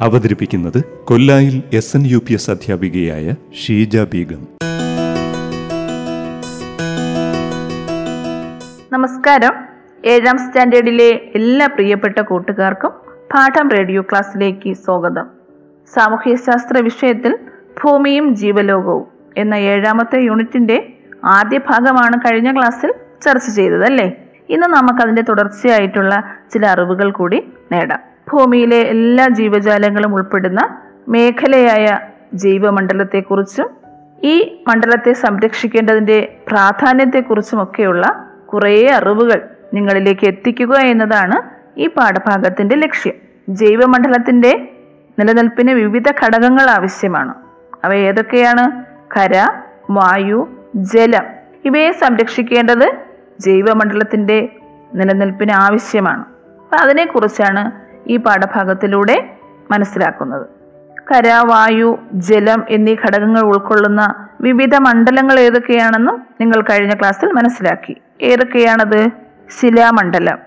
അവതരിപ്പിക്കുന്നത് കൊല്ലായിൽ S N U P S അധ്യാപികയായ ഷീജ ബീഗം. നമസ്കാരം. ഏഴാം സ്റ്റാൻഡേർഡിലെ എല്ലാ പ്രിയപ്പെട്ട കൂട്ടുകാർക്കും പാഠം റേഡിയോ ക്ലാസ്സിലേക്ക് സ്വാഗതം. സാമൂഹ്യശാസ്ത്ര വിഷയത്തിൽ ഭൂമിയും ജീവലോകവും എന്ന ഏഴാമത്തെ യൂണിറ്റിന്റെ ആദ്യ ഭാഗമാണ് കഴിഞ്ഞ ക്ലാസ്സിൽ ചർച്ച ചെയ്തത് അല്ലേ ഇന്ന് നമുക്ക് അതിന്റെ തുടർച്ചയായിട്ടുള്ള ചില അറിവുകൾ കൂടി നേടാം. ഭൂമിയിലെ എല്ലാ ജീവജാലങ്ങളും ഉൾപ്പെടുന്ന മേഖലയായ ജൈവമണ്ഡലത്തെക്കുറിച്ചും ഈ മണ്ഡലത്തെ സംരക്ഷിക്കേണ്ടതിന്റെ പ്രാധാന്യത്തെക്കുറിച്ചുമൊക്കെയുള്ള കുറേ അറിവുകൾ നിങ്ങളിലേക്ക് എത്തിക്കുക എന്നതാണ് ഈ പാഠഭാഗത്തിന്റെ ലക്ഷ്യം. ജൈവമണ്ഡലത്തിന്റെ നിലനിൽപ്പിന് വിവിധ ഘടകങ്ങൾ ആവശ്യമാണ്. അവ ഏതൊക്കെയാണ്? കര വായു ജലം. ഇവയെ സംരക്ഷിക്കേണ്ടത് ജൈവമണ്ഡലത്തിന്റെ നിലനിൽപ്പിന് ആവശ്യമാണ്. അപ്പം അതിനെക്കുറിച്ചാണ് ഈ പാഠഭാഗത്തിലൂടെ മനസ്സിലാക്കുന്നത്. കര വായു ജലം എന്നീ ഘടകങ്ങൾ ഉൾക്കൊള്ളുന്ന വിവിധ മണ്ഡലങ്ങൾ ഏതൊക്കെയാണെന്നും നിങ്ങൾ കഴിഞ്ഞ ക്ലാസ്സിൽ മനസ്സിലാക്കി. ഏതൊക്കെയാണത്? ശിലാമണ്ഡലം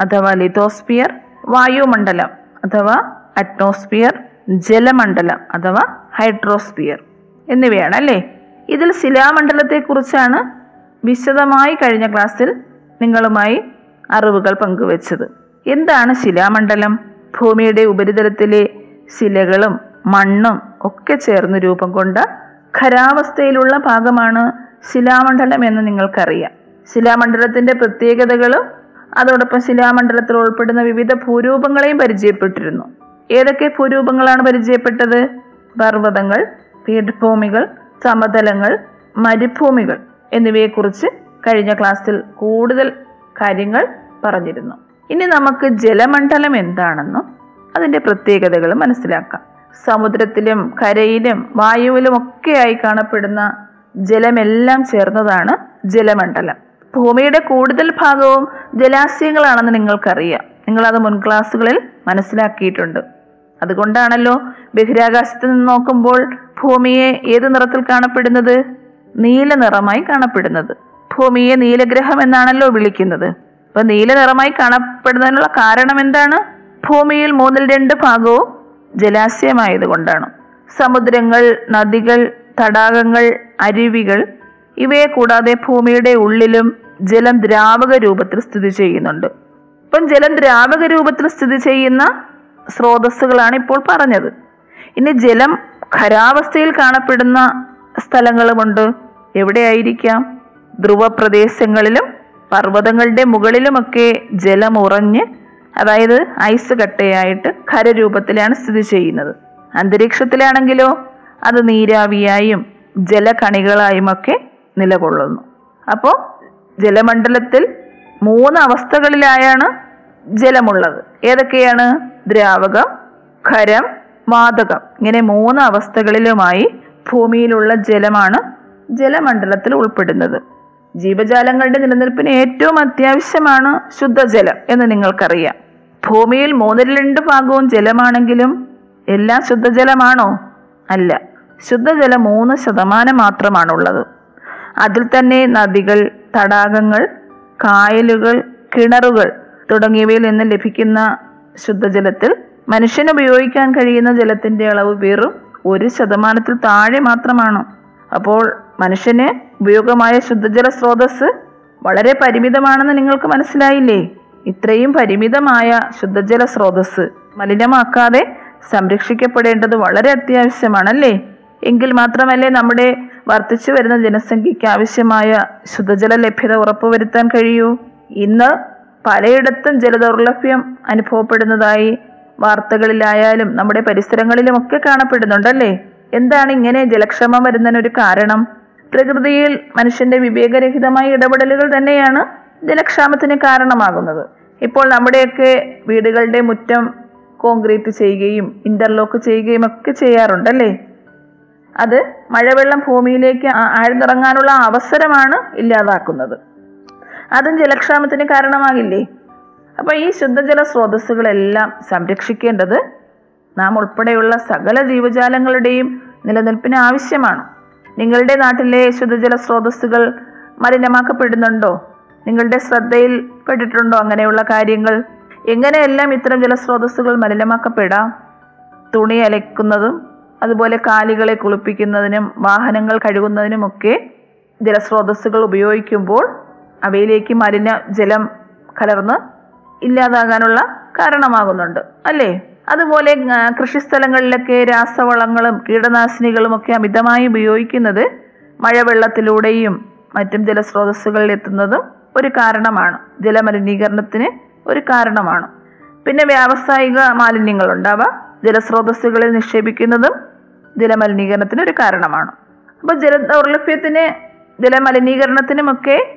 അഥവാ ലിതോസ്ഫിയർ വായുമണ്ഡലം അഥവാ അറ്റ്മോസ്ഫിയർ ജലമണ്ഡലം അഥവാ ഹൈഡ്രോസ്ഫിയർ എന്നിവയാണ് അല്ലേ ഇതിൽ ശിലാമണ്ഡലത്തെക്കുറിച്ചാണ് വിശദമായി കഴിഞ്ഞ ക്ലാസ്സിൽ നിങ്ങളുമായി അറിവുകൾ പങ്കുവച്ചത്. എന്താണ് ശിലാമണ്ഡലം? ഭൂമിയുടെ ഉപരിതലത്തിലെ ശിലകളും മണ്ണും ഒക്കെ ചേർന്ന് രൂപം കൊണ്ട ഖരാവസ്ഥയിലുള്ള ഭാഗമാണ് ശിലാമണ്ഡലം എന്ന് നിങ്ങൾക്കറിയാം. ശിലാമണ്ഡലത്തിന്റെ പ്രത്യേകതകളും അതോടൊപ്പം ശിലാമണ്ഡലത്തിൽ ഉൾപ്പെടുന്ന വിവിധ ഭൂരൂപങ്ങളെയും പരിചയപ്പെട്ടിരുന്നു. ഏതൊക്കെ ഭൂരൂപങ്ങളാണ് പരിചയപ്പെട്ടത്? പർവതങ്ങൾ പീഠഭൂമികൾ സമതലങ്ങൾ മരുഭൂമികൾ എന്നിവയെക്കുറിച്ച് കഴിഞ്ഞ ക്ലാസ്സിൽ കൂടുതൽ കാര്യങ്ങൾ പറഞ്ഞിരുന്നു. ഇനി നമുക്ക് ജലമണ്ഡലം എന്താണെന്നും അതിന്റെ പ്രത്യേകതകൾ മനസ്സിലാക്കാം. സമുദ്രത്തിലും കരയിലും വായുവിലും ഒക്കെയായി കാണപ്പെടുന്ന ജലമെല്ലാം ചേർന്നതാണ് ജലമണ്ഡലം. ഭൂമിയുടെ കൂടുതൽ ഭാഗവും ജലാശയങ്ങളാണെന്ന് നിങ്ങൾക്കറിയാം. നിങ്ങളത് മുൻ ക്ലാസ്സുകളിൽ മനസ്സിലാക്കിയിട്ടുണ്ട്. അതുകൊണ്ടാണല്ലോ ബഹിരാകാശത്ത് നിന്ന് നോക്കുമ്പോൾ ഭൂമിയെ ഏത് നിറത്തിൽ കാണപ്പെടുന്നത്? നീല നിറമായി കാണപ്പെടുന്നത്. ഭൂമിയെ നീലഗ്രഹം എന്നാണല്ലോ വിളിക്കുന്നത്. അപ്പൊ നീല നിറമായി കാണപ്പെടുന്നതിനുള്ള കാരണം എന്താണ്? ഭൂമിയിൽ മൂന്നിൽ രണ്ട് ഭാഗവും ജലാശയമായതുകൊണ്ടാണ്. സമുദ്രങ്ങൾ നദികൾ തടാകങ്ങൾ അരുവികൾ ഇവയെ കൂടാതെ ഭൂമിയുടെ ഉള്ളിലും ജലം ദ്രാവക രൂപത്തിൽ സ്ഥിതി ചെയ്യുന്നുണ്ട്. ഇപ്പം ജലം ദ്രാവക രൂപത്തിൽ സ്ഥിതി ചെയ്യുന്ന സ്രോതസ്സുകളാണ് ഇപ്പോൾ പറഞ്ഞത്. ഇനി ജലം ഖരാവസ്ഥയിൽ കാണപ്പെടുന്ന സ്ഥലങ്ങളുമുണ്ട്. എവിടെയായിരിക്കാം? ധ്രുവ പ്രദേശങ്ങളിലും പർവതങ്ങളുടെ മുകളിലുമൊക്കെ ജലം ഉറഞ്ഞ് അതായത് ഐസ് കട്ടയായിട്ട് ഖരരൂപത്തിലാണ് സ്ഥിതി ചെയ്യുന്നത്. അന്തരീക്ഷത്തിലാണെങ്കിലോ അത് നീരാവിയായും ജലഖണികളായുമൊക്കെ നിലകൊള്ളുന്നു. അപ്പോൾ ജലമണ്ഡലത്തിൽ മൂന്ന് അവസ്ഥകളിലായാണ് ജലമുള്ളത്. ഏതൊക്കെയാണ്? ദ്രാവകം ഖരം വാതകം. ഇങ്ങനെ മൂന്ന് അവസ്ഥകളിലുമായി ഭൂമിയിലുള്ള ജലമാണ് ജലമണ്ഡലത്തിൽ ഉൾപ്പെടുന്നത്. ജീവജാലങ്ങളുടെ നിലനിൽപ്പിന് ഏറ്റവും അത്യാവശ്യമാണ് ശുദ്ധജലം എന്ന് നിങ്ങൾക്കറിയാം. ഭൂമിയിൽ മൂന്നിൽ രണ്ട് ഭാഗവും ജലമാണെങ്കിലും എല്ലാം ശുദ്ധജലമാണോ? അല്ല. ശുദ്ധജലം മൂന്ന് ശതമാനം മാത്രമാണുള്ളത്. അതിൽ തന്നെ നദികൾ തടാകങ്ങൾ കായലുകൾ കിണറുകൾ തുടങ്ങിയവയിൽ നിന്ന് ലഭിക്കുന്ന ശുദ്ധജലത്തിൽ മനുഷ്യന് ഉപയോഗിക്കാൻ കഴിയുന്ന ജലത്തിന്റെ അളവ് വെറും ഒരു ശതമാനത്തിൽ താഴെ മാത്രമാണ്. അപ്പോൾ മനുഷ്യന് ഉപയോഗമായ ശുദ്ധജല സ്രോതസ് വളരെ പരിമിതമാണെന്ന് നിങ്ങൾക്ക് മനസ്സിലായില്ലേ? ഇത്രയും പരിമിതമായ ശുദ്ധജല സ്രോതസ് മലിനമാക്കാതെ സംരക്ഷിക്കപ്പെടേണ്ടത് വളരെ അത്യാവശ്യമാണല്ലേ? എങ്കിൽ മാത്രമല്ലേ നമ്മുടെ വർദ്ധിച്ചു വരുന്ന ജനസംഖ്യയ്ക്ക് ആവശ്യമായ ശുദ്ധജല ലഭ്യത ഉറപ്പുവരുത്താൻ കഴിയൂ? ഇന്ന് പലയിടത്തും ജലദൗർലഭ്യം അനുഭവപ്പെടുന്നതായി വാർത്തകളിലായാലും നമ്മുടെ പരിസരങ്ങളിലും ഒക്കെ കാണപ്പെടുന്നുണ്ടല്ലേ? എന്താണ് ഇങ്ങനെ ജലക്ഷമം വരുന്നതിനൊരു കാരണം? പ്രകൃതിയിൽ മനുഷ്യന്റെ വിവേകരഹിതമായ ഇടപെടലുകൾ തന്നെയാണ് ജലക്ഷാമത്തിന് കാരണമാകുന്നത്. ഇപ്പോൾ നമ്മുടെയൊക്കെ വീടുകളുടെ മുറ്റം കോൺക്രീറ്റ് ചെയ്യുകയും ഇന്റർലോക്ക് ചെയ്യുകയും ഒക്കെ ചെയ്യാറുണ്ടല്ലേ? അത് മഴവെള്ളം ഭൂമിയിലേക്ക് ആഴ്ന്നിറങ്ങാനുള്ള അവസരമാണ് ഇല്ലാതാക്കുന്നത്. അതും ജലക്ഷാമത്തിന് കാരണമാകില്ലേ? അപ്പൊ ഈ ശുദ്ധജല സ്രോതസ്സുകളെല്ലാം സംരക്ഷിക്കേണ്ടത് നാം ഉൾപ്പെടെയുള്ള സകല ജീവജാലങ്ങളുടെയും നിലനിൽപ്പിന് ആവശ്യമാണ്. നിങ്ങളുടെ നാട്ടിലെ ശുദ്ധജല സ്രോതസ്സുകൾ മലിനമാക്കപ്പെടുന്നുണ്ടോ? നിങ്ങളുടെ ശ്രദ്ധയിൽ പെട്ടിട്ടുണ്ടോ അങ്ങനെയുള്ള കാര്യങ്ങൾ? എങ്ങനെയെല്ലാം ഇത്തരം ജലസ്രോതസ്സുകൾ മലിനമാക്കപ്പെടാം? തുണി അലക്കുന്നതും അതുപോലെ കാലികളെ കുളിപ്പിക്കുന്നതിനും വാഹനങ്ങൾ കഴുകുന്നതിനുമൊക്കെ ജലസ്രോതസ്സുകൾ ഉപയോഗിക്കുമ്പോൾ അവയിലേക്ക് മലിന ജലം കലർന്ന് ഇല്ലാതാകാനുള്ള കാരണമാകുന്നുണ്ട് അല്ലേ? അതുപോലെ കൃഷിസ്ഥലങ്ങളിലൊക്കെ രാസവളങ്ങളും കീടനാശിനികളും ഒക്കെ അമിതമായി ഉപയോഗിക്കുന്നത് മഴവെള്ളത്തിലൂടെയും മറ്റും ജലസ്രോതസ്സുകളിൽ എത്തുന്നതും ഒരു കാരണമാണ്. ജലമലിനീകരണത്തിന് ഒരു കാരണമാണ്. പിന്നെ വ്യാവസായിക മാലിന്യങ്ങൾ ഉണ്ടാവുക ജലസ്രോതസ്സുകളിൽ നിക്ഷേപിക്കുന്നതും ജലമലിനീകരണത്തിന് ഒരു കാരണമാണ്. അപ്പോൾ ജല ദൗർലഭ്യത്തിന് ജലമലിനീകരണത്തിനുമൊക്കെ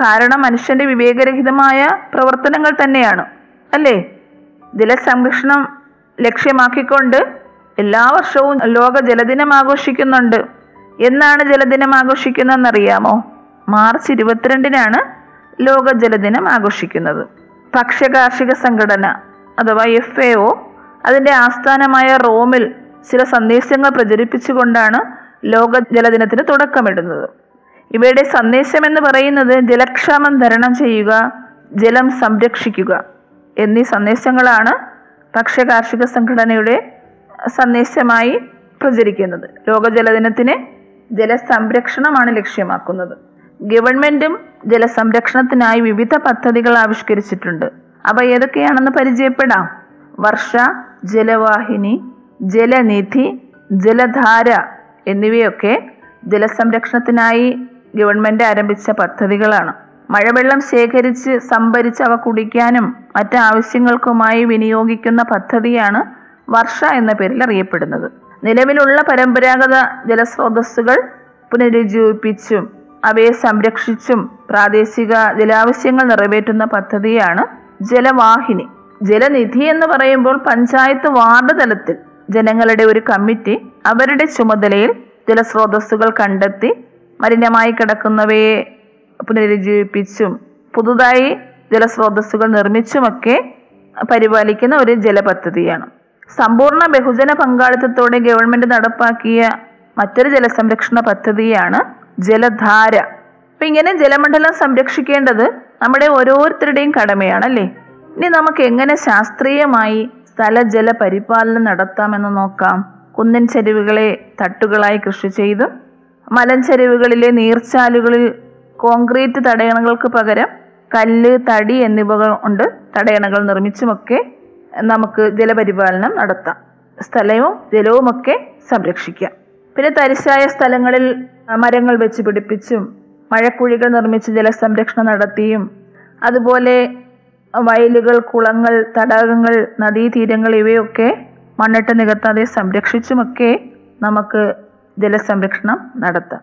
കാരണം മനുഷ്യന്റെ വിവേകരഹിതമായ പ്രവർത്തനങ്ങൾ തന്നെയാണ്. അല്ലേ? ജലസംരക്ഷണം ലക്ഷ്യമാക്കിക്കൊണ്ട് എല്ലാ വർഷവും ലോക ജലദിനം ആഘോഷിക്കുന്നുണ്ട്. എന്നാണ് ജലദിനം ആഘോഷിക്കുന്നതെന്നറിയാമോ? മാർച്ച് ഇരുപത്തിരണ്ടിനാണ് ലോക ജലദിനം ആഘോഷിക്കുന്നത്. ഭക്ഷ്യകാർഷിക സംഘടന അഥവാ എഫ് എ ഒ അതിന്റെ ആസ്ഥാനമായ റോമിൽ ചില സന്ദേശങ്ങൾ പ്രചരിപ്പിച്ചുകൊണ്ടാണ് ലോക ജലദിനത്തിന് തുടക്കമിടുന്നത്. ഇവയുടെ സന്ദേശം എന്ന് പറയുന്നത് ജലക്ഷാമം തരണം ചെയ്യുക ജലം സംരക്ഷിക്കുക എന്നീ സന്ദേശങ്ങളാണ് ഭക്ഷ്യകാർഷിക സംഘടനയുടെ സന്ദേശമായി പ്രചരിക്കുന്നത്. ലോക ജലദിനത്തിന് ജലസംരക്ഷണമാണ് ലക്ഷ്യമാക്കുന്നത്. ഗവൺമെന്റും ജലസംരക്ഷണത്തിനായി വിവിധ പദ്ധതികൾ ആവിഷ്കരിച്ചിട്ടുണ്ട്. അവ ഏതൊക്കെയാണെന്ന് പരിചയപ്പെടാം. വർഷ ജലവാഹിനി ജലനിധി ജലധാര എന്നിവയൊക്കെ ജലസംരക്ഷണത്തിനായി ഗവൺമെന്റ് ആരംഭിച്ച പദ്ധതികളാണ്. മഴവെള്ളം ശേഖരിച്ച് സംഭരിച്ച് അവ കുടിക്കാനും മറ്റ് ആവശ്യങ്ങൾക്കുമായി വിനിയോഗിക്കുന്ന പദ്ധതിയാണ് വർഷ എന്ന പേരിൽ അറിയപ്പെടുന്നത്. നിലവിലുള്ള പരമ്പരാഗത ജലസ്രോതസ്സുകൾ പുനരുജ്ജീവിപ്പിച്ചും അവയെ സംരക്ഷിച്ചും പ്രാദേശിക ജലാവശ്യങ്ങൾ നിറവേറ്റുന്ന പദ്ധതിയാണ് ജലവാഹിനി. ജലനിധി എന്ന് പറയുമ്പോൾ പഞ്ചായത്ത് വാർഡ് തലത്തിൽ ജനങ്ങളുടെ ഒരു കമ്മിറ്റി അവരുടെ ചുമതലയിൽ ജലസ്രോതസ്സുകൾ കണ്ടെത്തി മലിനമായി കിടക്കുന്നവയെ പുനരുജ്ജീവിപ്പിച്ചും പുതുതായി ജലസ്രോതസ്സുകൾ നിർമ്മിച്ചുമൊക്കെ പരിപാലിക്കുന്ന ഒരു ജലപദ്ധതിയാണ്. സമ്പൂർണ ബഹുജന പങ്കാളിത്തത്തോടെ ഗവൺമെന്റ് നടപ്പാക്കിയ മറ്റൊരു ജലസംരക്ഷണ പദ്ധതിയാണ് ജലധാര. അപ്പൊ ഇങ്ങനെ ജലമണ്ഡലം സംരക്ഷിക്കേണ്ടത് നമ്മുടെ ഓരോരുത്തരുടെയും കടമയാണ് അല്ലേ ഇനി നമുക്ക് എങ്ങനെ ശാസ്ത്രീയമായി സ്ഥലജല പരിപാലനം നടത്താമെന്ന് നോക്കാം. കുന്നൻ ചരിവുകളെ തട്ടുകളായി കൃഷി ചെയ്തും മലഞ്ചരിവുകളിലെ നീർച്ചാലുകളിൽ കോൺക്രീറ്റ് തടയണകൾക്ക് പകരം കല്ല് തടി എന്നിവകൾ കൊണ്ട് തടയണകൾ നിർമ്മിച്ചുമൊക്കെ നമുക്ക് ജലപരിപാലനം നടത്താം. സ്ഥലവും ജലവുമൊക്കെ സംരക്ഷിക്കാം. പിന്നെ തരിശായ സ്ഥലങ്ങളിൽ മരങ്ങൾ വെച്ച് പിടിപ്പിച്ചും മഴക്കുഴികൾ നിർമ്മിച്ച് ജലസംരക്ഷണം നടത്തിയും അതുപോലെ വയലുകൾ കുളങ്ങൾ തടാകങ്ങൾ നദീതീരങ്ങൾ ഇവയൊക്കെ മണ്ണിട്ട് നികത്താതെ സംരക്ഷിച്ചുമൊക്കെ നമുക്ക് ജലസംരക്ഷണം നടത്താം.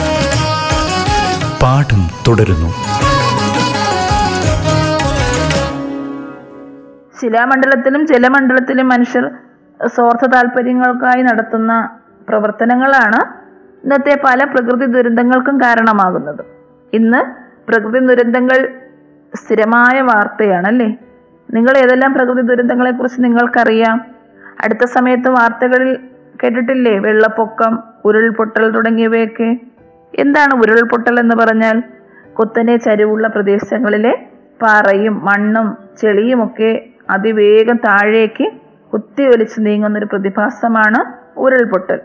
പാഠം തുടരുന്നു. ശിലാമണ്ഡലത്തിലും ജലമണ്ഡലത്തിലും മനുഷ്യർ സ്വാർത്ഥ താല്പര്യങ്ങൾക്കായി നടത്തുന്ന പ്രവർത്തനങ്ങളാണ് ഇന്നത്തെ പല പ്രകൃതി ദുരന്തങ്ങൾക്കും കാരണമാകുന്നത്. ഇന്ന് പ്രകൃതി ദുരന്തങ്ങൾ സ്ഥിരമായ വാർത്തയാണല്ലേ? നിങ്ങൾ ഏതെല്ലാം പ്രകൃതി ദുരന്തങ്ങളെ കുറിച്ച് നിങ്ങൾക്കറിയാം? അടുത്ത സമയത്ത് വാർത്തകളിൽ കേട്ടിട്ടില്ലേ? വെള്ളപ്പൊക്കം ഉരുൾപൊട്ടൽ തുടങ്ങിയവയൊക്കെ. എന്താണ് ഉരുൾപൊട്ടൽ എന്ന് പറഞ്ഞാൽ? കുത്തനെ ചരിവുള്ള പ്രദേശങ്ങളിലെ പാറയും മണ്ണും ചെളിയുമൊക്കെ അതിവേഗം താഴേക്ക് കുത്തിയൊലിച്ച് നീങ്ങുന്ന ഒരു പ്രതിഭാസമാണ് ഉരുൾപൊട്ടൽ.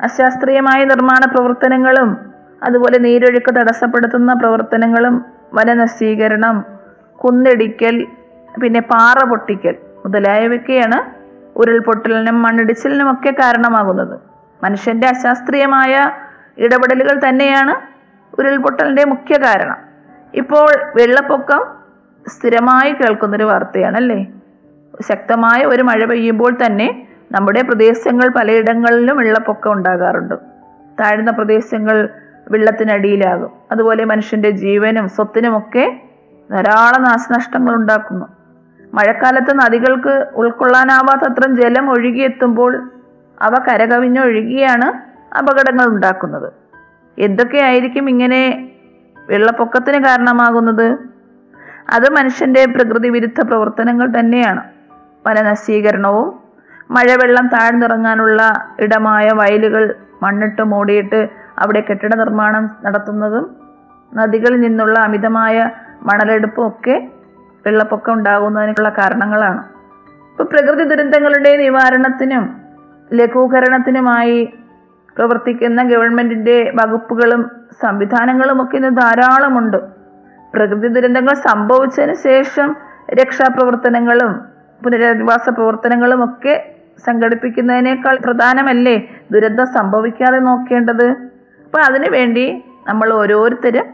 അശാസ്ത്രീയമായ നിർമ്മാണ പ്രവർത്തനങ്ങളും അതുപോലെ നീരൊഴുക്ക് തടസ്സപ്പെടുത്തുന്ന പ്രവർത്തനങ്ങളും വനനശീകരണം കുന്നിടിക്കൽ പിന്നെ പാറ പൊട്ടിക്കൽ മുതലായവയൊക്കെയാണ് ഉരുൾപൊട്ടലിനും മണ്ണിടിച്ചിലിനും ഒക്കെ കാരണമാകുന്നത്. മനുഷ്യന്റെ അശാസ്ത്രീയമായ ഇടപെടലുകൾ തന്നെയാണ് ഉരുൾപൊട്ടലിന്റെ മുഖ്യ കാരണം. ഇപ്പോൾ വെള്ളപ്പൊക്കം സ്ഥിരമായി കേൾക്കുന്നൊരു വാർത്തയാണല്ലേ? ശക്തമായ ഒരു മഴ പെയ്യുമ്പോൾ തന്നെ നമ്മുടെ പ്രദേശങ്ങൾ പലയിടങ്ങളിലും വെള്ളപ്പൊക്കം ഉണ്ടാകാറുണ്ട്. താഴ്ന്ന പ്രദേശങ്ങൾ വെള്ളത്തിനടിയിലാകും. അതുപോലെ മനുഷ്യന്റെ ജീവനും സ്വത്തിനുമൊക്കെ ധാരാളം നാശനഷ്ടങ്ങൾ ഉണ്ടാക്കുന്നു. മഴക്കാലത്ത് നദികൾക്ക് ഉൾക്കൊള്ളാനാവാത്തത്രയും ജലം ഒഴുകിയെത്തുമ്പോൾ അവ കരകവിഞ്ഞൊഴുകിയാണ് അപകടങ്ങൾ ഉണ്ടാക്കുന്നത് എന്തൊക്കെയായിരിക്കും ഇങ്ങനെ വെള്ളപ്പൊക്കത്തിന് കാരണമാകുന്നത്? അത് മനുഷ്യന്റെ പ്രകൃതി വിരുദ്ധ പ്രവർത്തനങ്ങൾ തന്നെയാണ്. വനനശീകരണവും മഴവെള്ളം താഴ്ന്നിറങ്ങാനുള്ള ഇടമായ വയലുകൾ മണ്ണിട്ട് മൂടിയിട്ട് അവിടെ കെട്ടിട നിർമ്മാണം നടത്തുന്നതും നദികളിൽ നിന്നുള്ള അമിതമായ മണലെടുപ്പും ഒക്കെ വെള്ളപ്പൊക്കം ഉണ്ടാകുന്നതിനുള്ള കാരണങ്ങളാണ്. ഇപ്പൊ പ്രകൃതി ദുരന്തങ്ങളുടെ നിവാരണത്തിനും ലഘൂകരണത്തിനുമായി പ്രവർത്തിക്കുന്ന ഗവൺമെന്റിന്റെ വകുപ്പുകളും സംവിധാനങ്ങളും ഒക്കെ ഇന്ന് ധാരാളമുണ്ട്. പ്രകൃതി ദുരന്തങ്ങൾ സംഭവിച്ചതിന് ശേഷം രക്ഷാപ്രവർത്തനങ്ങളും പുനരധിവാസ പ്രവർത്തനങ്ങളും ഒക്കെ സംഘടിപ്പിക്കുന്നതിനേക്കാൾ പ്രധാനമല്ലേ ദുരന്തം സംഭവിക്കാതെ നോക്കേണ്ടത്? അപ്പൊ അതിനുവേണ്ടി നമ്മൾ ഓരോരുത്തരും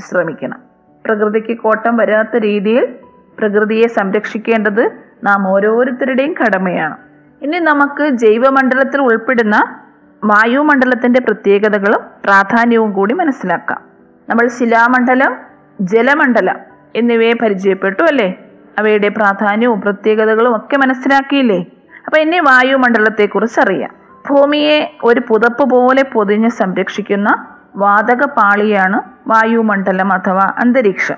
ശ്രമിക്കണം. പ്രകൃതിക്ക് കോട്ടം വരാത്ത രീതിയിൽ പ്രകൃതിയെ സംരക്ഷിക്കേണ്ടത് നാം ഓരോരുത്തരുടെയും കടമയാണ്. ഇനി നമുക്ക് ജൈവമണ്ഡലത്തിൽ ഉൾപ്പെടുന്ന വായുമണ്ഡലത്തിന്റെ പ്രത്യേകതകളും പ്രാധാന്യവും കൂടി മനസ്സിലാക്കാം. നമ്മൾ ശിലാമണ്ഡലം ജലമണ്ഡലം എന്നിവയെ പരിചയപ്പെട്ടു അല്ലേ? അവയുടെ പ്രാധാന്യവും പ്രത്യേകതകളും ഒക്കെ മനസ്സിലാക്കിയില്ലേ? അപ്പം ഇനി വായുമണ്ഡലത്തെക്കുറിച്ച് അറിയാം. ഭൂമിയെ ഒരു പുതപ്പ് പോലെ പൊതിഞ്ഞ് സംരക്ഷിക്കുന്ന വാതക പാളിയാണ് വായുമണ്ഡലം അഥവാ അന്തരീക്ഷം.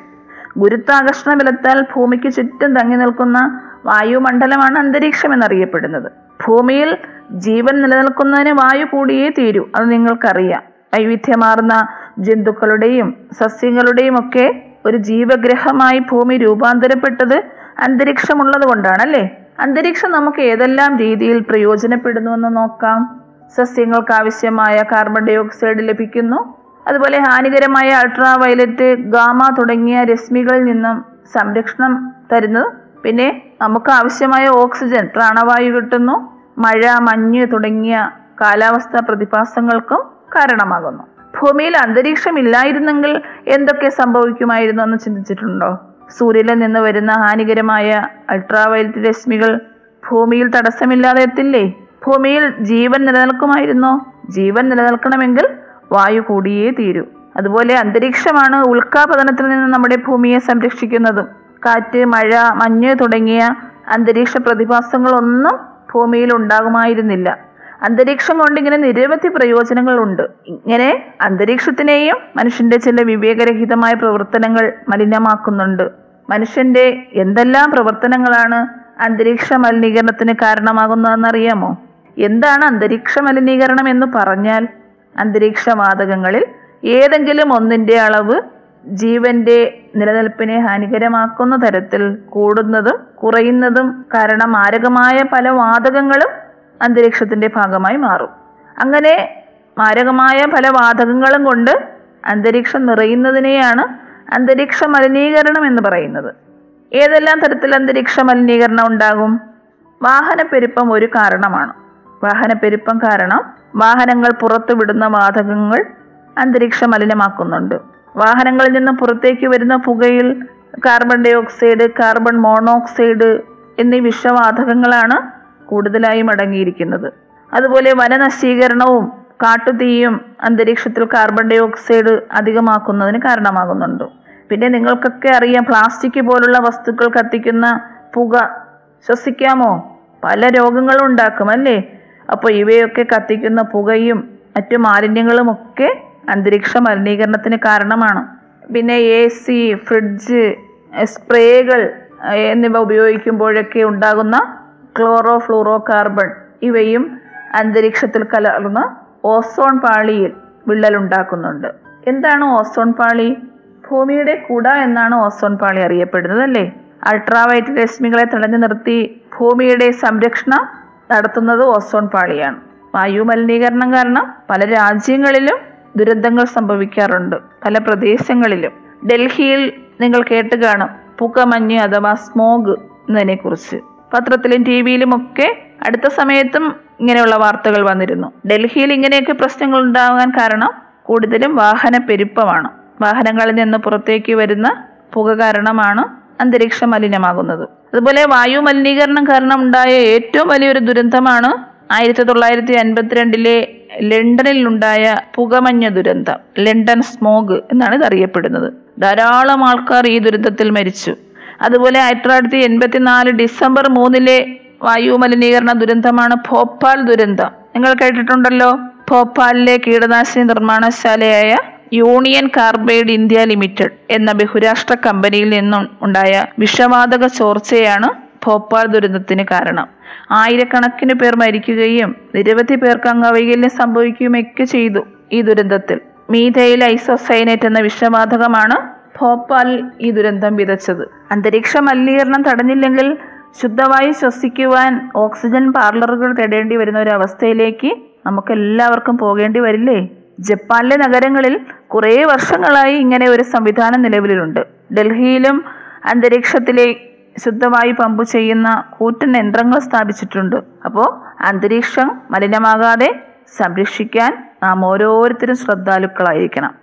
ഗുരുത്വാകർഷണ ബലത്താൽ ഭൂമിക്ക് ചുറ്റും തങ്ങി നിൽക്കുന്ന വായുമണ്ഡലമാണ് അന്തരീക്ഷം എന്നറിയപ്പെടുന്നത്. ഭൂമിയിൽ ജീവൻ നിലനിൽക്കുന്നതിന് വായു കൂടിയേ തീരൂ അത് നിങ്ങൾക്കറിയാം. വൈവിധ്യമാർന്ന ജന്തുക്കളുടെയും സസ്യങ്ങളുടെയും ഒക്കെ ഒരു ജീവഗ്രഹമായി ഭൂമി രൂപാന്തരപ്പെട്ടത് അന്തരീക്ഷമുള്ളത് കൊണ്ടാണല്ലേ അന്തരീക്ഷം നമുക്ക് ഏതെല്ലാം രീതിയിൽ പ്രയോജനപ്പെടുന്നുവെന്ന് നോക്കാം. സസ്യങ്ങൾക്ക് ആവശ്യമായ കാർബൺ ഡൈ ഓക്സൈഡ് ലഭിക്കുന്നു. അതുപോലെ ഹാനികരമായ അൾട്രാ വയലറ്റ് ഗാമ തുടങ്ങിയ രശ്മികളിൽ നിന്നും സംരക്ഷണം തരുന്നു പിന്നെ നമുക്ക് ആവശ്യമായ ഓക്സിജൻ പ്രാണവായു കിട്ടുന്നു മഴ മഞ്ഞ് തുടങ്ങിയ കാലാവസ്ഥാ പ്രതിഭാസങ്ങൾക്കും കാരണമാകുന്നു. ഭൂമിയിൽ അന്തരീക്ഷം ഇല്ലായിരുന്നെങ്കിൽ എന്തൊക്കെ സംഭവിക്കുമായിരുന്നു എന്ന് ചിന്തിച്ചിട്ടുണ്ടോ? സൂര്യനിൽ നിന്ന് വരുന്ന ഹാനികരമായ അൾട്രാവയലറ്റ് രശ്മികൾ ഭൂമിയിൽ തടസ്സമില്ലാതെ എത്തില്ലേ? ഭൂമിയിൽ ജീവൻ നിലനിൽക്കുമായിരുന്നോ? ജീവൻ നിലനിൽക്കണമെങ്കിൽ വായു കൂടിയേ തീരൂ. അതുപോലെ അന്തരീക്ഷമാണ് ഉൽക്കാപതനത്തിൽ നിന്ന് നമ്മുടെ ഭൂമിയെ സംരക്ഷിക്കുന്നതും. കാറ്റ് മഴ മഞ്ഞ് തുടങ്ങിയ അന്തരീക്ഷ പ്രതിഭാസങ്ങളൊന്നും ഭൂമിയിൽ ഉണ്ടാകുമായിരുന്നില്ല അന്തരീക്ഷം കൊണ്ട് ഇങ്ങനെ നിരവധി പ്രയോജനങ്ങളുണ്ട്. ഇങ്ങനെ അന്തരീക്ഷത്തിനെയും മനുഷ്യന്റെ ചില വിവേകരഹിതമായ പ്രവർത്തനങ്ങൾ മലിനമാക്കുന്നുണ്ട്. മനുഷ്യന്റെ എന്തെല്ലാം പ്രവർത്തനങ്ങളാണ് അന്തരീക്ഷ മലിനീകരണത്തിന് കാരണമാകുന്നതെന്നറിയാമോ? എന്താണ് അന്തരീക്ഷ മലിനീകരണം എന്ന് പറഞ്ഞാൽ? അന്തരീക്ഷ വാതകങ്ങളിൽ ഏതെങ്കിലും ഒന്നിന്റെ അളവ് ജീവന്റെ നിലനിൽപ്പിനെ ഹാനികരമാക്കുന്ന തരത്തിൽ കൂടുന്നതും കുറയുന്നതും കാരണം മാരകമായ പല വാതകങ്ങളും അന്തരീക്ഷത്തിന്റെ ഭാഗമായി മാറും. അങ്ങനെ മാരകമായ പല വാതകങ്ങളും കൊണ്ട് അന്തരീക്ഷം നിറയുന്നതിനെയാണ് അന്തരീക്ഷ മലിനീകരണം എന്ന് പറയുന്നത്. ഏതെല്ലാം തരത്തിൽ അന്തരീക്ഷ മലിനീകരണം ഉണ്ടാകും? വാഹനപ്പെരുപ്പം ഒരു കാരണമാണ്. വാഹനപ്പെരുപ്പം കാരണം വാഹനങ്ങൾ പുറത്തുവിടുന്ന വാതകങ്ങൾ അന്തരീക്ഷ മലിനമാക്കുന്നുണ്ട്. വാഹനങ്ങളിൽ നിന്നും പുറത്തേക്ക് വരുന്ന പുകയിൽ carbon dioxide carbon monoxide എന്നീ വിഷവാതകങ്ങളാണ് കൂടുതലായും അടങ്ങിയിരിക്കുന്നത്. അതുപോലെ വനനശീകരണവും കാട്ടുതീയും അന്തരീക്ഷത്തിൽ കാർബൺ ഡൈ ഓക്സൈഡ് അധികമാക്കുന്നതിന് കാരണമാകുന്നുണ്ട്. പിന്നെ നിങ്ങൾക്കൊക്കെ അറിയാം പ്ലാസ്റ്റിക് പോലുള്ള വസ്തുക്കൾ കത്തിക്കുന്ന പുക ശ്വസിക്കാമോ? പല രോഗങ്ങളും ഉണ്ടാക്കും അല്ലേ? അപ്പോൾ ഇവയൊക്കെ കത്തിക്കുന്ന പുകയും മറ്റു മാലിന്യങ്ങളും ഒക്കെ അന്തരീക്ഷ മലിനീകരണത്തിന് കാരണമാണ്. പിന്നെ എ സി ഫ്രിഡ്ജ് സ്പ്രേകൾ എന്നിവ ഉപയോഗിക്കുമ്പോഴൊക്കെ ഉണ്ടാകുന്ന ക്ലോറോ ഫ്ലൂറോ കാർബൺ ഇവയും അന്തരീക്ഷത്തിൽ കലർന്ന് ഓസോൺ പാളിയിൽ വിള്ളലുണ്ടാക്കുന്നുണ്ട്. എന്താണ് ഓസോൺ പാളി? ഭൂമിയുടെ കുട എന്നാണ് ഓസോൺ പാളി അറിയപ്പെടുന്നത് അല്ലേ? അൾട്രാവയറ്റ് രശ്മികളെ തടഞ്ഞു നിർത്തി ഭൂമിയുടെ സംരക്ഷണം നടത്തുന്നത് ഓസോൺ പാളിയാണ്. വായു മലിനീകരണം കാരണം പല രാജ്യങ്ങളിലും ദുരന്തങ്ങൾ സംഭവിക്കാറുണ്ട്. പല പ്രദേശങ്ങളിലും. ഡൽഹിയിൽ നിങ്ങൾ കേട്ട് കാണും. പുകമഞ്ഞ് അഥവാ സ്മോഗ് എന്നതിനെ കുറിച്ച് പത്രത്തിലും ടി വിയിലും ഒക്കെ അടുത്ത സമയത്തും ഇങ്ങനെയുള്ള വാർത്തകൾ വന്നിരുന്നു. ഡൽഹിയിൽ ഇങ്ങനെയൊക്കെ പ്രശ്നങ്ങൾ ഉണ്ടാകാൻ കാരണം കൂടുതലും വാഹന പെരുപ്പമാണ്. വാഹനങ്ങളിൽ നിന്ന് പുറത്തേക്ക് വരുന്ന പുക കാരണമാണ് അന്തരീക്ഷം മലിനമാകുന്നത്. അതുപോലെ വായു മലിനീകരണം കാരണം ഉണ്ടായ ഏറ്റവും വലിയൊരു ദുരന്തമാണ് ആയിരത്തി തൊള്ളായിരത്തി അൻപത്തിരണ്ടിലെ ലണ്ടനിൽ ഉണ്ടായ പുകമഞ്ഞ ദുരന്തം ലണ്ടൻ സ്മോഗ് എന്നാണ് ഇത് അറിയപ്പെടുന്നത്. ധാരാളം ആൾക്കാർ ഈ ദുരന്തത്തിൽ മരിച്ചു. അതുപോലെ ആയിരത്തി തൊള്ളായിരത്തി എൺപത്തിനാല് ഡിസംബർ മൂന്നിലെ വായു മലിനീകരണ ദുരന്തമാണ് ഭോപ്പാൽ ദുരന്തം. നിങ്ങൾ കേട്ടിട്ടുണ്ടല്ലോ ഭോപ്പാലിലെ കീടനാശിനി നിർമ്മാണശാലയായ യൂണിയൻ കാർബൈഡ് ഇന്ത്യ ലിമിറ്റഡ് എന്ന ബഹുരാഷ്ട്ര കമ്പനിയിൽ നിന്നും ഉണ്ടായ വിഷവാതക ചോർച്ചയാണ് ഭോപ്പാൽ ദുരന്തത്തിന് കാരണം. ആയിരക്കണക്കിന് പേർ മരിക്കുകയും നിരവധി പേർക്ക് അംഗവൈകല്യം സംഭവിക്കുകയുമൊക്കെ ചെയ്തു ഈ ദുരന്തത്തിൽ. മീഥയിൽ ഐസോസൈനേറ്റ് എന്ന വിഷവാതകമാണ് ഭോപ്പാലിൽ ഈ ദുരന്തം വിതച്ചത്. അന്തരീക്ഷ മലിനീകരണം തടഞ്ഞില്ലെങ്കിൽ ശുദ്ധവായു ശ്വസിക്കുവാൻ ഓക്സിജൻ പാർലറുകൾ തേടേണ്ടി വരുന്ന ഒരു അവസ്ഥയിലേക്ക് നമുക്ക് എല്ലാവർക്കും പോകേണ്ടി വരില്ലേ? ജപ്പാനിലെ നഗരങ്ങളിൽ കുറേ വർഷങ്ങളായി ഇങ്ങനെ ഒരു സംവിധാനം നിലവിലുണ്ട്. ഡൽഹിയിലും അന്തരീക്ഷത്തിലെ ശുദ്ധവായു പമ്പ് ചെയ്യുന്ന കൂറ്റൻ യന്ത്രങ്ങൾ സ്ഥാപിച്ചിട്ടുണ്ട്. അപ്പോൾ അന്തരീക്ഷം മലിനമാകാതെ സംരക്ഷിക്കാൻ നാം ഓരോരുത്തരും ശ്രദ്ധാലുക്കളായിരിക്കണം.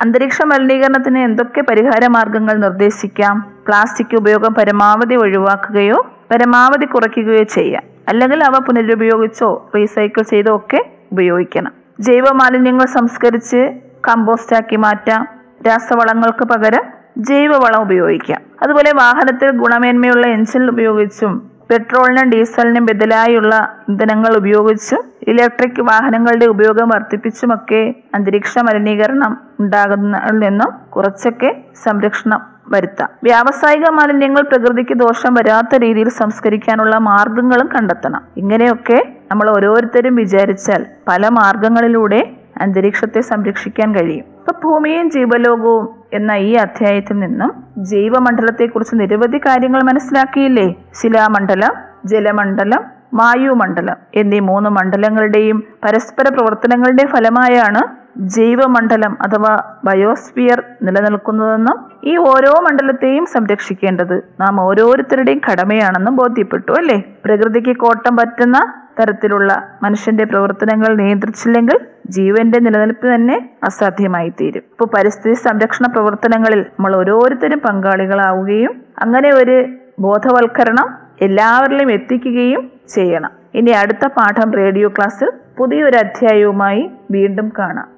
അന്തരീക്ഷ മലിനീകരണത്തിന് എന്തൊക്കെ പരിഹാര മാർഗങ്ങൾ നിർദ്ദേശിക്കാം? പ്ലാസ്റ്റിക് ഉപയോഗം പരമാവധി ഒഴിവാക്കുകയോ പരമാവധി കുറയ്ക്കുകയോ ചെയ്യാം. അല്ലെങ്കിൽ അവ പുനരുപയോഗിച്ചോ റീസൈക്കിൾ ചെയ്തോ ഒക്കെ ഉപയോഗിക്കണം. ജൈവ മാലിന്യങ്ങൾ സംസ്കരിച്ച് കമ്പോസ്റ്റാക്കി മാറ്റാം. രാസവളങ്ങൾക്ക് പകരം ജൈവവളം ഉപയോഗിക്കാം. അതുപോലെ വാഹനത്തിൽ ഗുണമേന്മയുള്ള എഞ്ചിൻ ഉപയോഗിച്ചും പെട്രോളിനും ഡീസലിനും ബദലായുള്ള ഇന്ധനങ്ങൾ ഉപയോഗിച്ചും ഇലക്ട്രിക് വാഹനങ്ങളുടെ ഉപയോഗം വർദ്ധിപ്പിച്ചുമൊക്കെ അന്തരീക്ഷ മലിനീകരണം ഉണ്ടാകുന്നതിൽ നിന്നും കുറച്ചൊക്കെ സംരക്ഷണം വരുത്താം. വ്യാവസായിക മാലിന്യങ്ങൾ പ്രകൃതിക്ക് ദോഷം വരാത്ത രീതിയിൽ സംസ്കരിക്കാനുള്ള മാർഗങ്ങളും കണ്ടെത്തണം. ഇങ്ങനെയൊക്കെ നമ്മൾ ഓരോരുത്തരും വിചാരിച്ചാൽ പല മാർഗങ്ങളിലൂടെ അന്തരീക്ഷത്തെ സംരക്ഷിക്കാൻ കഴിയും. ഇപ്പൊ ഭൂമിയും ജീവലോകവും എന്ന ഈ അധ്യായത്തിൽ നിന്നും ജൈവമണ്ഡലത്തെക്കുറിച്ച് നിരവധി കാര്യങ്ങൾ മനസ്സിലാക്കിയില്ലേ? ശിലാമണ്ഡലം ജലമണ്ഡലം വായുമണ്ഡലം എന്നീ മൂന്ന് മണ്ഡലങ്ങളുടെയും പരസ്പര പ്രവർത്തനങ്ങളുടെ ഫലമായാണ് ജൈവമണ്ഡലം അഥവാ ബയോസ്ഫിയർ നിലനിൽക്കുന്നതെന്നും ഈ ഓരോ മണ്ഡലത്തെയും സംരക്ഷിക്കേണ്ടത് നാം ഓരോരുത്തരുടെയും കടമയാണെന്നും ബോധ്യപ്പെട്ടു അല്ലേ? പ്രകൃതിക്ക് കോട്ടം പറ്റുന്ന തരത്തിലുള്ള മനുഷ്യന്റെ പ്രവർത്തനങ്ങൾ നിയന്ത്രിച്ചില്ലെങ്കിൽ ജീവന്റെ നിലനിൽപ്പ് തന്നെ അസാധ്യമായി തീരും ഇപ്പോൾ പരിസ്ഥിതി സംരക്ഷണ പ്രവർത്തനങ്ങളിൽ നമ്മൾ ഓരോരുത്തരും പങ്കാളികളാവുകയും അങ്ങനെ ഒരു ബോധവൽക്കരണം എല്ലാവരിലും എത്തിക്കുകയും ചെയ്യണം. ഇനി അടുത്ത പാഠം റേഡിയോ ക്ലാസ്സിൽ പുതിയൊരു അധ്യായവുമായി വീണ്ടും കാണാം.